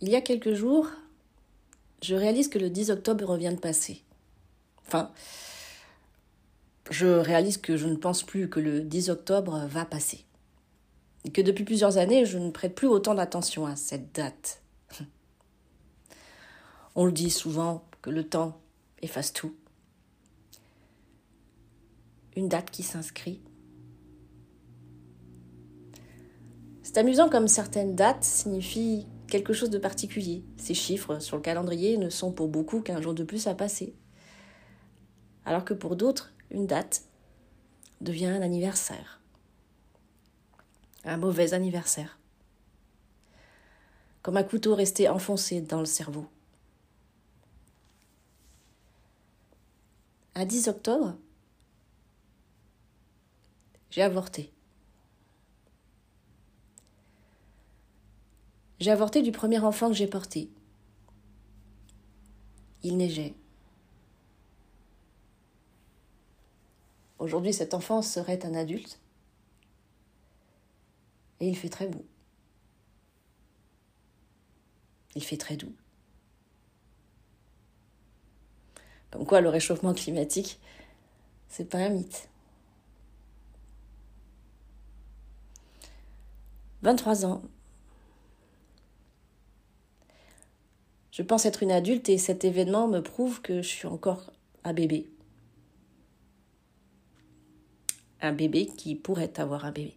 Il y a quelques jours, je réalise que le 10 octobre revient de passer. Enfin, je réalise que je ne pense plus que le 10 octobre va passer. Et que depuis plusieurs années, je ne prête plus autant d'attention à cette date. On le dit souvent que le temps efface tout. Une date qui s'inscrit. C'est amusant comme certaines dates signifient quelque chose de particulier. Ces chiffres sur le calendrier ne sont pour beaucoup qu'un jour de plus à passer. Alors que pour d'autres, une date devient un anniversaire. Un mauvais anniversaire. Comme un couteau resté enfoncé dans le cerveau. À 10 octobre, j'ai avorté. J'ai avorté du premier enfant que j'ai porté. Il neigeait. Aujourd'hui, cet enfant serait un adulte. Et il fait très beau. Il fait très doux. Comme quoi, le réchauffement climatique, c'est pas un mythe. 23 ans. Je pense être une adulte et cet événement me prouve que je suis encore un bébé. Un bébé qui pourrait avoir un bébé.